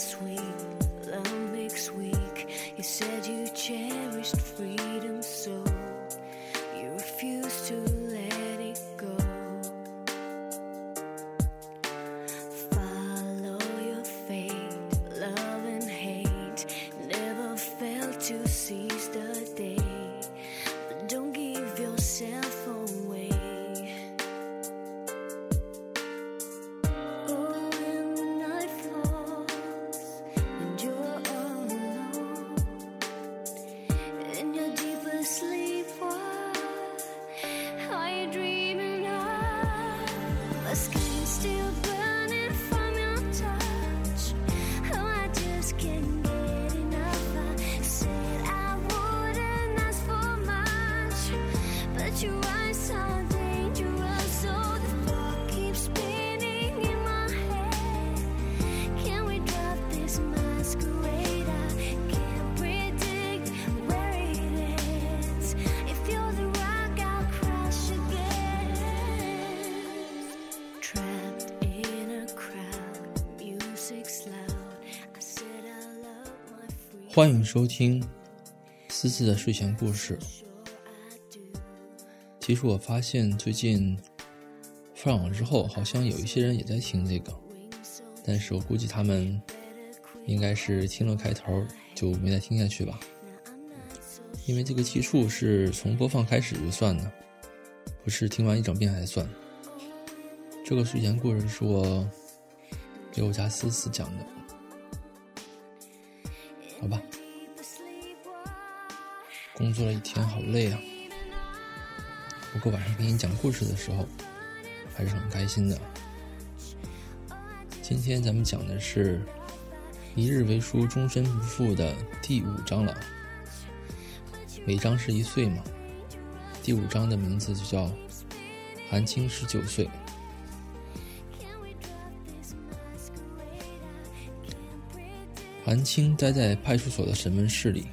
sweet. 欢迎收听思思的睡前故事。其实我发现最近放了之后，好像有一些人也在听这个，但是我估计他们应该是听了开头就没再听下去吧，因为这个计数是从播放开始就算的，不是听完一整遍才算。这个睡前故事是我给我家思思讲的，好吧。工作了一天，好累啊。不过晚上给你讲故事的时候，还是很开心的。今天咱们讲的是“一日为书，终身不负”的第五章了。每章是一岁嘛，第五章的名字就叫“韩青十九岁”。韩青待在派出所的审问室里，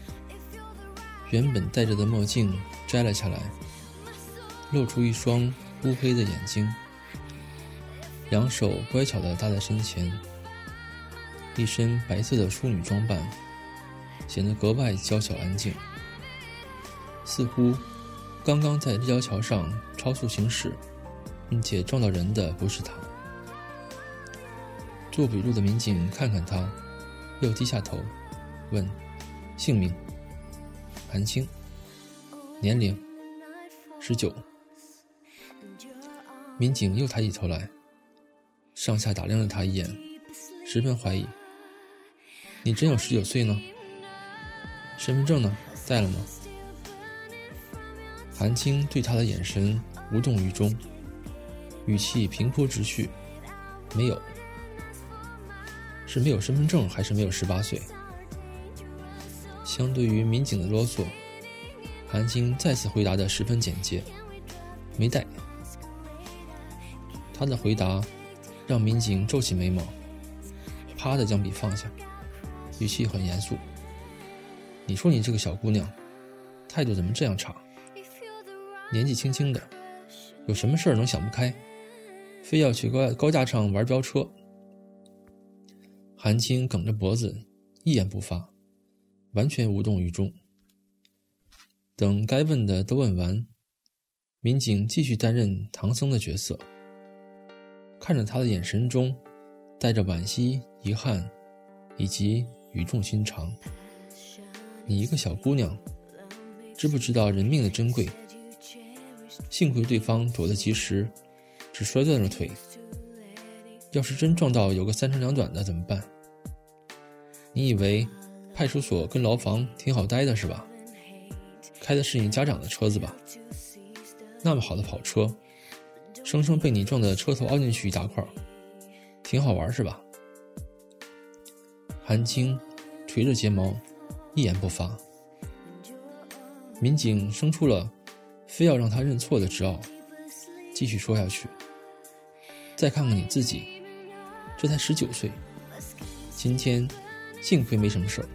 原本戴着的墨镜摘了下来，露出一双乌黑的眼睛，两手乖巧的搭在身前，一身白色的淑女装扮，显得格外娇小安静，似乎刚刚在立交桥上超速行驶，并且撞到人的不是他。做笔录的民警看看他，又低下头，问：“姓名？”韩青，年龄十九。民警又抬起头来，上下打量了他一眼，十分怀疑：“你真有十九岁呢？身份证呢？带了吗？”韩青对他的眼神无动于衷，语气平铺直叙：“没有。是没有身份证，还是没有十八岁？”相对于民警的啰嗦，韩青再次回答的十分简洁：“没带。”他的回答让民警皱起眉毛，啪的将笔放下，语气很严肃：“你说你这个小姑娘，态度怎么这样差？年纪轻轻的，有什么事儿能想不开，非要去高高架上玩飙车？”韩青梗着脖子，一言不发。完全无动于衷。等该问的都问完，民警继续担任唐僧的角色，看着他的眼神中带着惋惜、遗憾，以及语重心长。你一个小姑娘，知不知道人命的珍贵？幸亏对方躲得及时，只摔断了腿。要是真撞到有个三长两短的怎么办？你以为？派出所跟牢房挺好待的是吧？开的是你家长的车子吧？那么好的跑车，生生被你撞得车头凹进去一大块，挺好玩是吧？韩青垂着睫毛，一言不发。民警生出了非要让他认错的执拗，继续说下去。再看看你自己，这才十九岁，今天。幸亏没什么事儿，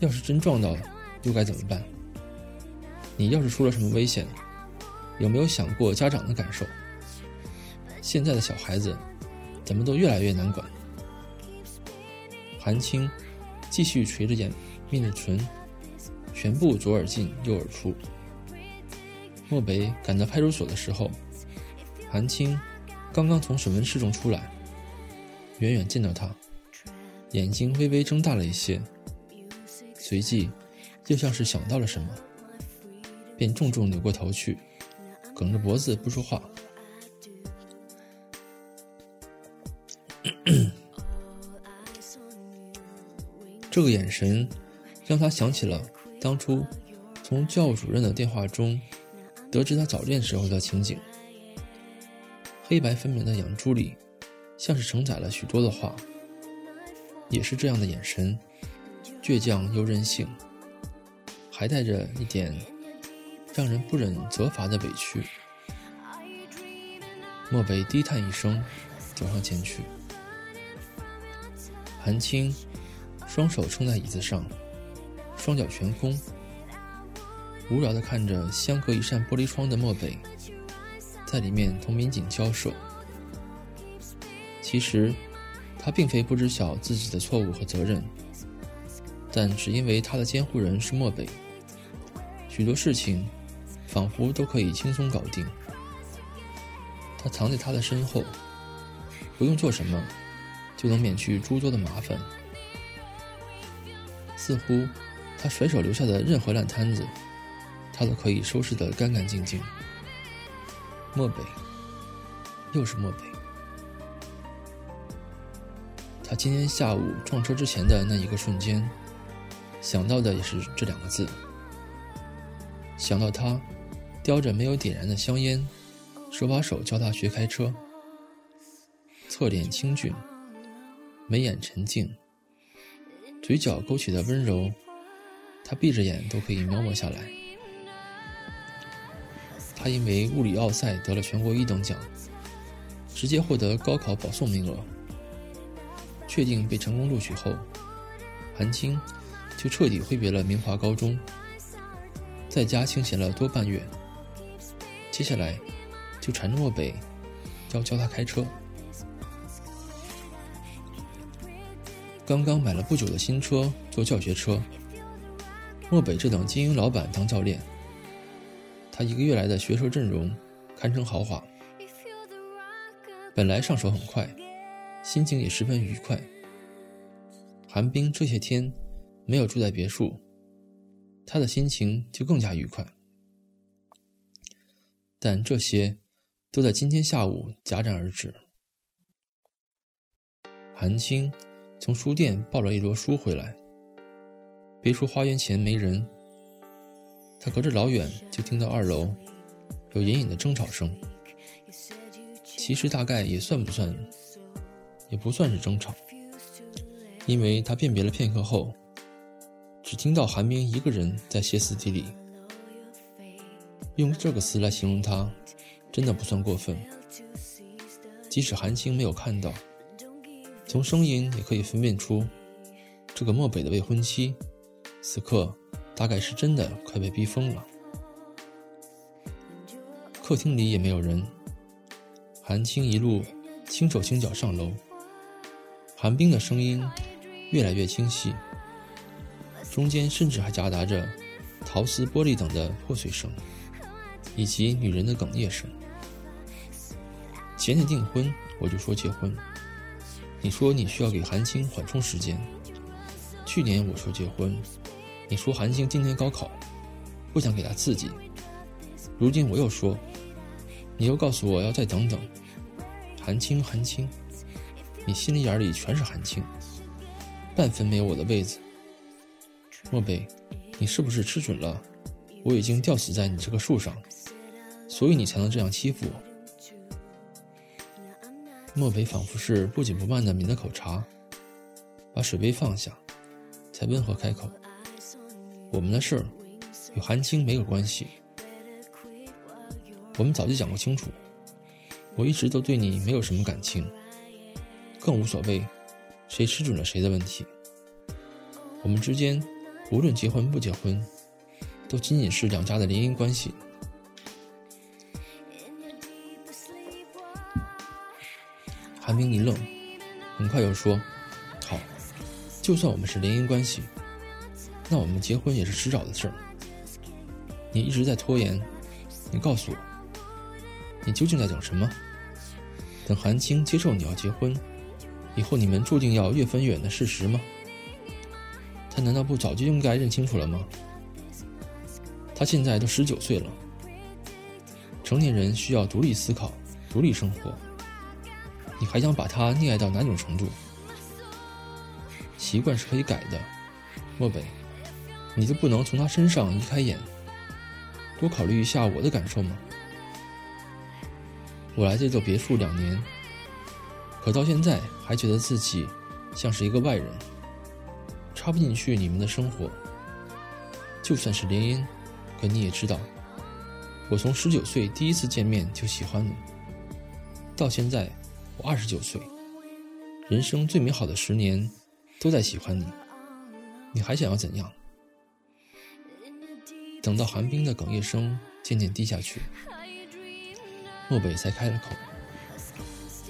要是真撞到了，又该怎么办？你要是出了什么危险，有没有想过家长的感受？现在的小孩子，怎么都越来越难管。韩青继续垂着眼，面着唇，全部左耳进右耳出。漠北赶到派出所的时候，韩青刚刚从审问室中出来，远远见到他，眼睛微微睁大了一些，随即又像是想到了什么，便重重扭过头去，梗着脖子不说话。这个眼神让他想起了当初从教务主任的电话中得知他早恋时候的情景。黑白分明的眼珠里，像是承载了许多的话，也是这样的眼神，倔强又任性，还带着一点让人不忍责罚的委屈。漠北低叹一声，走上前去。韩青双手撑在椅子上，双脚悬空，无聊地看着相隔一扇玻璃窗的漠北，在里面同民警交涉。其实，他并非不知晓自己的错误和责任，但只因为他的监护人是漠北，许多事情仿佛都可以轻松搞定。他藏在他的身后，不用做什么。就能免去诸多的麻烦。似乎，他甩手留下的任何烂摊子，他都可以收拾得干干净净。漠北，又是漠北。他今天下午撞车之前的那一个瞬间，想到的也是这两个字。想到他叼着没有点燃的香烟，手把手教他学开车，侧脸清俊。眉眼沉静，嘴角勾起的温柔，他闭着眼都可以描摹下来。他因为物理奥赛得了全国一等奖，直接获得高考保送名额。确定被成功录取后，韩青就彻底挥别了明华高中，在家清闲了多半月。接下来，就缠着漠北，要教他开车。刚刚买了不久的新车做教学车，漠北这等精英老板当教练，他一个月来的学车阵容堪称豪华。本来上手很快，心情也十分愉快。韩冰这些天没有住在别墅，他的心情就更加愉快。但这些都在今天下午戛然而止。韩青。从书店抱了一摞书回来。别墅花园前没人，他隔着老远就听到二楼有隐隐的争吵声。其实大概也算不算，也不算是争吵，因为他辨别了片刻后，只听到韩冰一个人在歇斯底里。用这个词来形容他，真的不算过分。即使韩青没有看到。从声音也可以分辨出，这个漠北的未婚妻，此刻大概是真的快被逼疯了。客厅里也没有人，韩青一路轻手轻脚上楼，寒冰的声音越来越清晰，中间甚至还夹杂着陶瓷玻璃等的破碎声，以及女人的哽咽声。前天订婚，我就说结婚。你说你需要给韩青缓冲时间。去年我说结婚，你说韩青今年高考，不想给他刺激。如今我又说，你又告诉我要再等等。韩青，韩青，你心里眼里全是韩青，半分没有我的位子。漠北，你是不是吃准了？我已经吊死在你这棵树上，所以你才能这样欺负我。漠北仿佛是不紧不慢的抿了口茶，把水杯放下，才温和开口：“我们的事儿与韩青没有关系，我们早就讲过清楚。我一直都对你没有什么感情，更无所谓谁吃准了谁的问题。我们之间无论结婚不结婚，都仅仅是两家的联姻关系。”韩冰一愣，很快又说：“好。”就算我们是联姻关系，那我们结婚也是迟早的事儿。你一直在拖延，你告诉我，你究竟在等什么？等韩青接受你要结婚，以后你们注定要越分越远的事实吗？他难道不早就应该认清楚了吗？他现在都十九岁了，成年人需要独立思考、独立生活。你还想把他溺爱到哪种程度？习惯是可以改的，漠北，你就不能从他身上移开眼，多考虑一下我的感受吗？我来这座别墅两年，可到现在还觉得自己像是一个外人，插不进去你们的生活。就算是联姻，可你也知道，我从十九岁第一次见面就喜欢你，到现在。我二十九岁，人生最美好的十年都在喜欢你，你还想要怎样？等到寒冰的哽咽声渐渐低下去，漠北才开了口，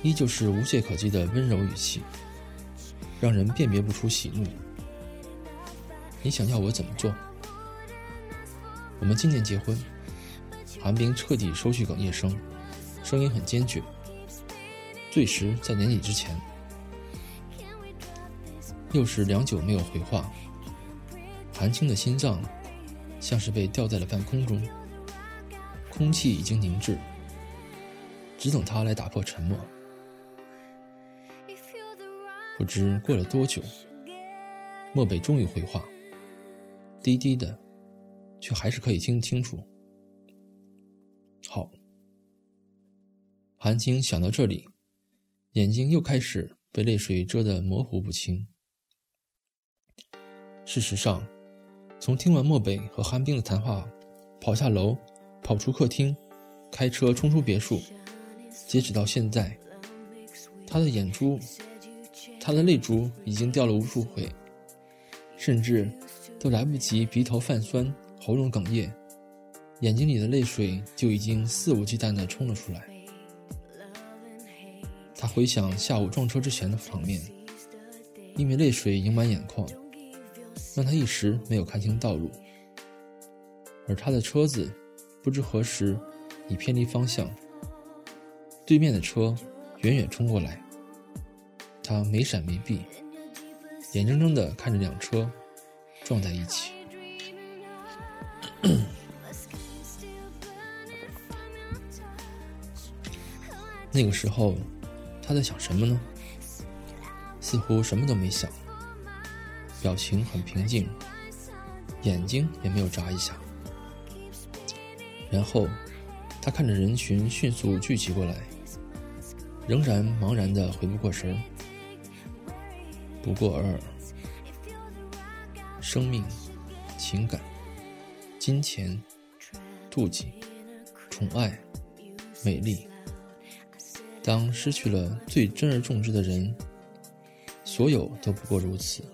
依旧是无懈可击的温柔语气，让人辨别不出喜怒。你想要我怎么做？我们今年结婚。韩冰彻底收去哽咽声，声音很坚决。最迟在年底之前，又是良久没有回话。韩青的心脏像是被吊在了半空中，空气已经凝滞，只等他来打破沉默。不知过了多久，漠北终于回话，低低的，却还是可以听清楚。好，韩青想到这里。眼睛又开始被泪水遮得模糊不清。事实上，从听完漠北和韩冰的谈话，跑下楼，跑出客厅，开车冲出别墅，截止到现在，他的眼珠，他的泪珠已经掉了无数回，甚至都来不及鼻头泛酸、喉咙哽咽，眼睛里的泪水就已经肆无忌惮地冲了出来。他回想下午撞车之前的场面，因为泪水盈满眼眶，让他一时没有看清道路。而他的车子不知何时已偏离方向，对面的车远远冲过来，他没闪没避，眼睁睁地看着两车撞在一起。那个时候。他在想什么呢？似乎什么都没想，表情很平静，眼睛也没有眨一下。然后，他看着人群迅速聚集过来，仍然茫然的回不过神。不过尔尔，生命、情感、金钱、妒忌、宠爱、美丽。当失去了最珍而重之的人，所有都不过如此。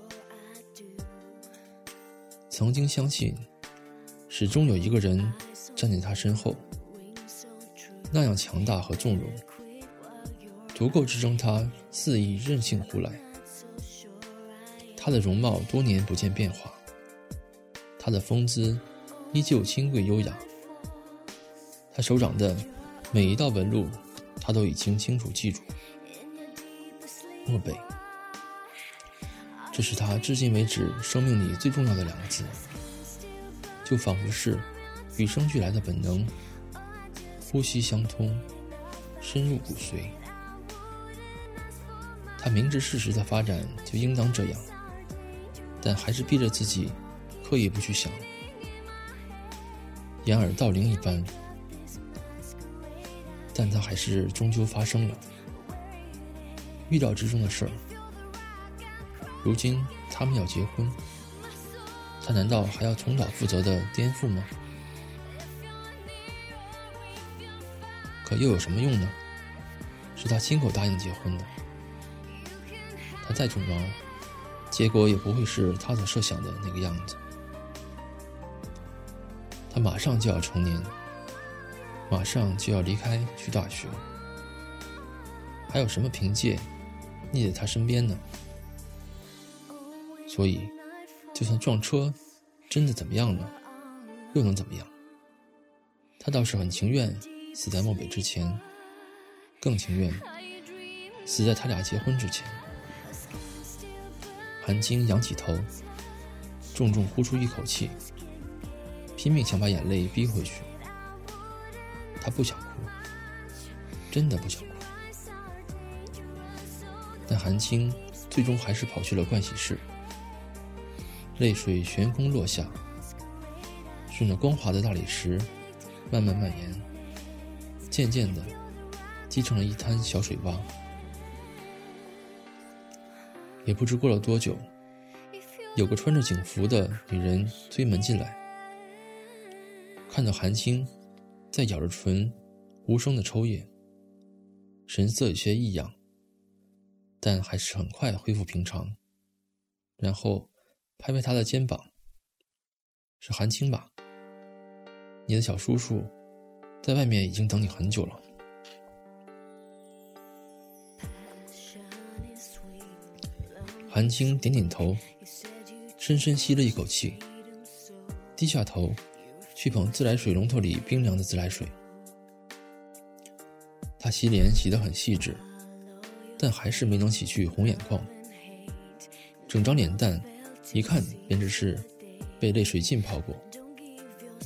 曾经相信，始终有一个人站在他身后，那样强大和纵容，足够支撑他肆意任性胡来。他的容貌多年不见变化，他的风姿依旧清贵优雅，他手掌的每一道纹路。他都已经清楚记住，漠北，这是他至今为止生命里最重要的两个字，就仿佛是与生俱来的本能，呼吸相通，深入骨髓。他明知事实的发展就应当这样，但还是逼着自己，刻意不去想，掩耳盗铃一般。但它还是终究发生了，预料之中的事儿。如今他们要结婚，他难道还要重蹈覆辙的颠覆吗？可又有什么用呢？是他亲口答应结婚的，他再重饶，结果也不会是他所设想的那个样子。他马上就要成年。马上就要离开去大学，还有什么凭借腻在他身边呢？所以，就算撞车真的怎么样了，又能怎么样？他倒是很情愿死在漠北之前，更情愿死在他俩结婚之前。韩青仰起头，重重呼出一口气，拼命想把眼泪逼回去。他不想哭，真的不想哭。但韩青最终还是跑去了盥洗室，泪水悬空落下，顺着光滑的大理石慢慢蔓延，渐渐的积成了一滩小水洼。也不知过了多久，有个穿着警服的女人推门进来，看到韩青在咬着唇，无声的抽噎，神色有些异样。但还是很快恢复平常，然后拍拍他的肩膀：“是韩青吧？你的小叔叔在外面已经等你很久了。”韩青点点头，深深吸了一口气，低下头去捧自来水龙头里冰凉的自来水。他洗脸洗得很细致。但还是没能洗去红眼眶，整张脸蛋一看便知是被泪水浸泡过，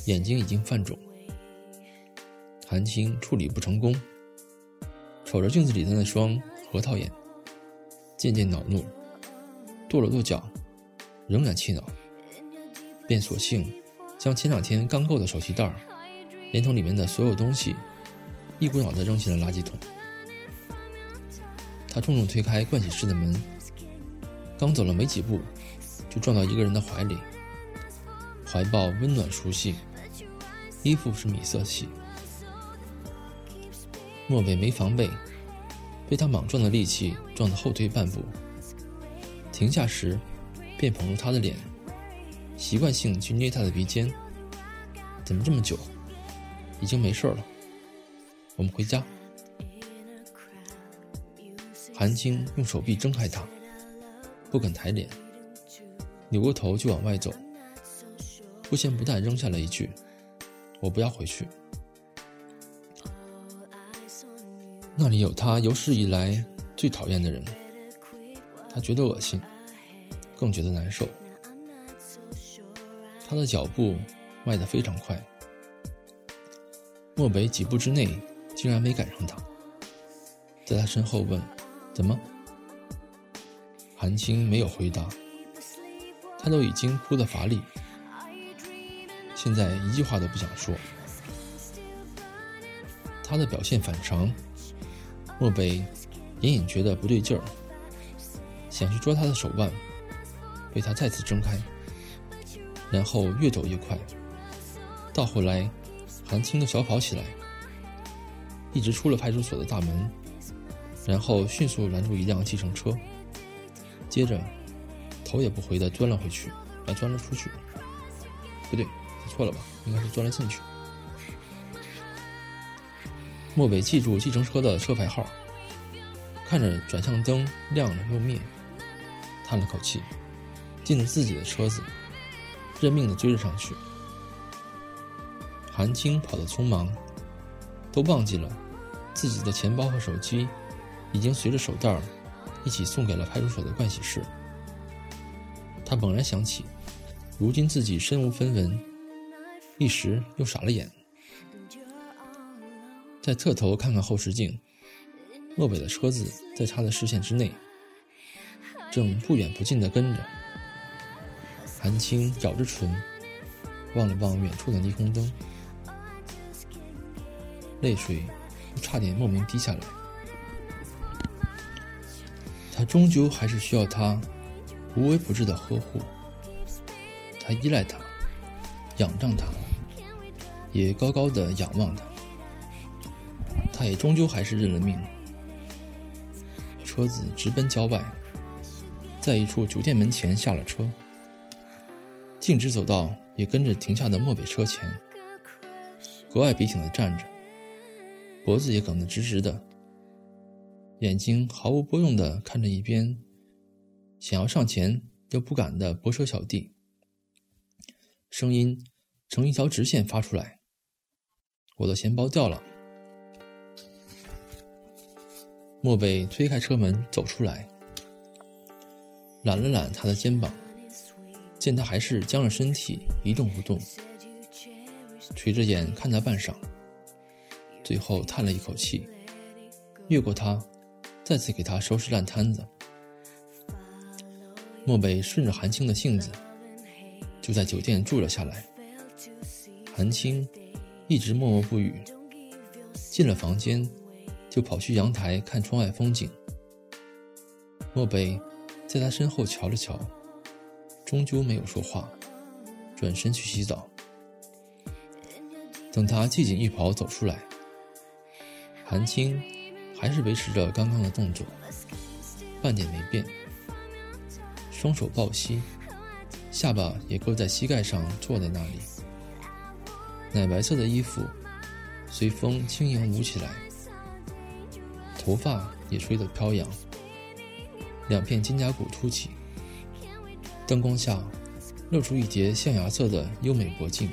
眼睛已经泛肿。韩青处理不成功，瞅着镜子里的那双核桃眼，渐渐恼怒，跺了跺脚，仍然气恼，便索性将前两天刚购的手提袋连同里面的所有东西，一股脑的扔进了垃圾桶。他重重推开盥洗室的门，刚走了没几步，就撞到一个人的怀里。怀抱温暖熟悉，衣服是米色系。莫北没防备，被他莽撞的力气撞得后退半步。停下时，便捧住他的脸，习惯性去捏他的鼻尖。怎么这么久？已经没事了。我们回家。韩青用手臂挣开他，不肯抬脸，扭过头就往外走。不咸不淡扔下了一句：“我不要回去。”那里有他有史以来最讨厌的人，他觉得恶心，更觉得难受。他的脚步迈得非常快，漠北几步之内竟然没赶上他，在他身后问。怎么？韩青没有回答。他都已经哭得乏力，现在一句话都不想说。他的表现反常，漠北隐隐觉得不对劲儿，想去捉他的手腕，被他再次挣开，然后越走越快。到后来，韩青都小跑起来，一直出了派出所的大门。然后迅速拦住一辆计程车，接着头也不回的钻了回去，还钻了出去。不对，错了吧？应该是钻了进去。莫北记住计程车的车牌号，看着转向灯亮了又灭，叹了口气，进了自己的车子，认命地追了上去。韩青跑得匆忙，都忘记了自己的钱包和手机。已经随着手袋一起送给了派出所的盥洗室。他猛然想起，如今自己身无分文，一时又傻了眼。再侧头看看后视镜，漠北的车子在他的视线之内，正不远不近的跟着。韩青咬着唇，望了望远处的霓虹灯，泪水差点莫名滴下来。他终究还是需要他无微不至的呵护，他依赖他，仰仗他，也高高的仰望他。他也终究还是认了命。车子直奔郊外，在一处酒店门前下了车，径直走到也跟着停下的漠北车前，格外笔挺的站着，脖子也梗得直直的。眼睛毫无波动的看着一边，想要上前又不敢的泊车小弟，声音呈一条直线发出来：“我的钱包掉了。”漠北推开车门走出来，揽了揽他的肩膀，见他还是僵着身体一动不动，垂着眼看他半晌，最后叹了一口气，越过他，再次给他收拾烂摊子。漠北顺着韩青的性子，就在酒店住了下来。韩青一直默默不语，进了房间。就跑去阳台看窗外风景。漠北在他身后瞧了瞧，终究没有说话，转身去洗澡。等他系紧浴袍走出来，韩青还是维持着刚刚的动作，半点没变，双手抱膝，下巴也搁在膝盖上，坐在那里。奶白色的衣服随风轻盈舞起来。头发也吹得飘扬，两片肩胛骨凸起，灯光下露出一截象牙色的优美脖颈，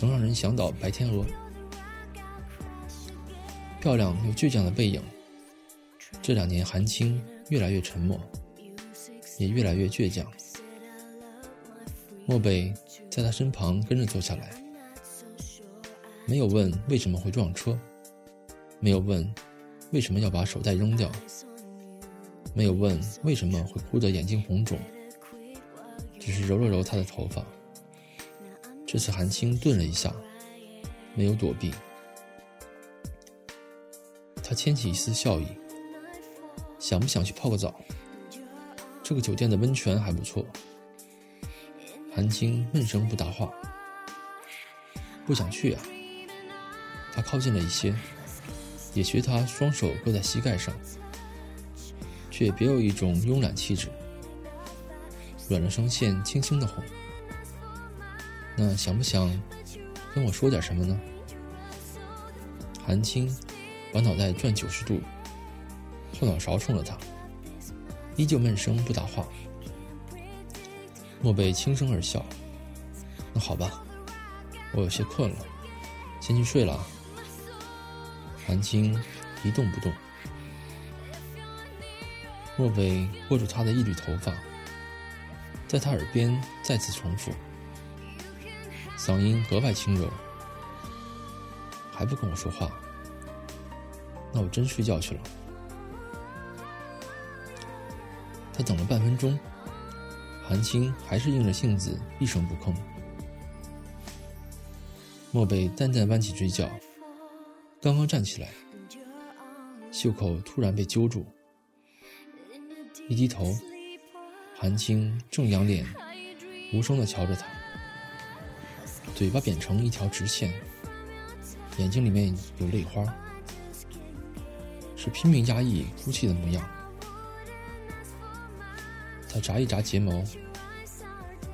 能让人想到白天鹅。漂亮又倔强的背影。这两年，韩青越来越沉默，也越来越倔强。漠北在他身旁跟着坐下来，没有问为什么会撞车。没有问为什么要把手袋扔掉，没有问为什么会哭得眼睛红肿，只是揉了揉他的头发。这次韩青顿了一下，没有躲避，他牵起一丝笑意：“想不想去泡个澡？这个酒店的温泉还不错。”韩青闷声不答话：“不想去啊。”他靠近了一些。也学他双手搁在膝盖上，却别有一种慵懒气质。软了声线，轻轻的哄：“那想不想跟我说点什么呢？”韩青把脑袋转九十度，后脑勺冲着他，依旧闷声不答话。莫北轻声而笑：“那好吧，我有些困了，先去睡了。”韩青一动不动，漠北握住他的一缕头发，在他耳边再次重复，嗓音格外轻柔：“还不跟我说话？那我真睡觉去了。”他等了半分钟，韩青还是硬着性子一声不吭。漠北淡淡弯起嘴角。刚刚站起来，袖口突然被揪住，一低头，韩青正仰脸，无声的瞧着他，嘴巴扁成一条直线，眼睛里面有泪花，是拼命压抑哭泣的模样。他眨一眨睫毛，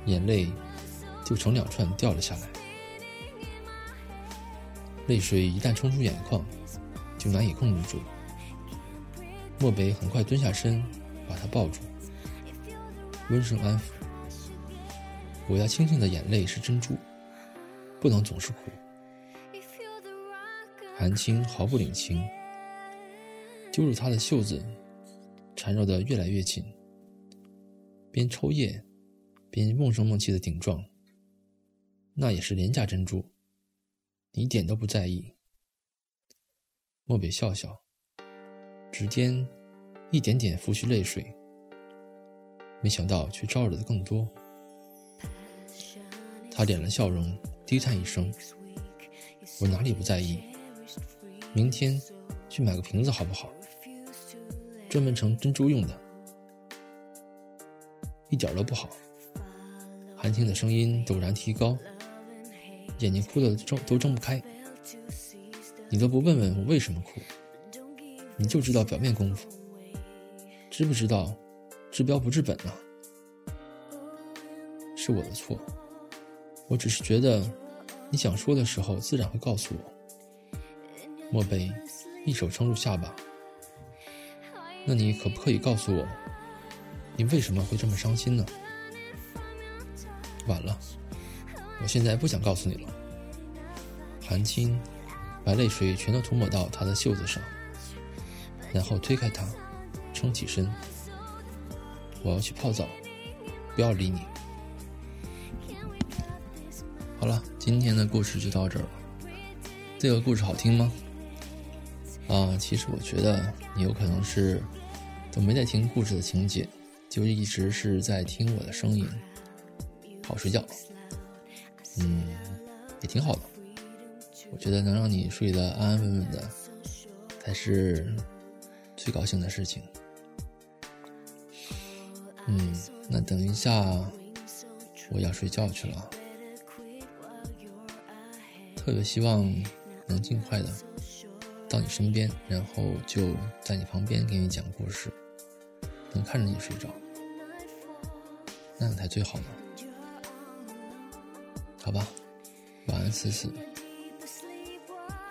眼泪就成两串掉了下来。泪水一旦冲出眼眶，就难以控制住。漠北很快蹲下身，把他抱住，温声安抚：“我要清醒的眼泪是珍珠，不能总是哭。”韩青毫不领情，揪住他的袖子，缠绕得越来越紧，边抽噎，边梦声梦气的顶撞：“那也是廉价珍珠。”你一点都不在意。漠北笑笑，指尖一点点拂去泪水，没想到却招惹的更多。他敛了笑容，低叹一声：“我哪里不在意？明天去买个瓶子好不好？专门盛珍珠用的，一点都不好。”韩青的声音陡然提高。眼睛哭得睁都睁不开，你都不问问我为什么哭，你就知道表面功夫，知不知道治标不治本呢？是我的错，我只是觉得你想说的时候自然会告诉我。莫北一手撑住下巴，那你可不可以告诉我，你为什么会这么伤心呢？晚了，我现在不想告诉你了。韩青把泪水全都涂抹到他的袖子上，然后推开他，撑起身。我要去泡澡，不要理你。好了，今天的故事就到这儿了。这个故事好听吗？啊，其实我觉得你有可能是都没在听故事的情节，就一直是在听我的声音，好睡觉。嗯，也挺好的。我觉得能让你睡得安安稳稳的，才是最高兴的事情。嗯，那等一下我要睡觉去了，特别希望能尽快的到你身边，然后就在你旁边给你讲故事，能看着你睡着，那样才最好呢。好吧，晚安，思思。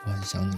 我很想你。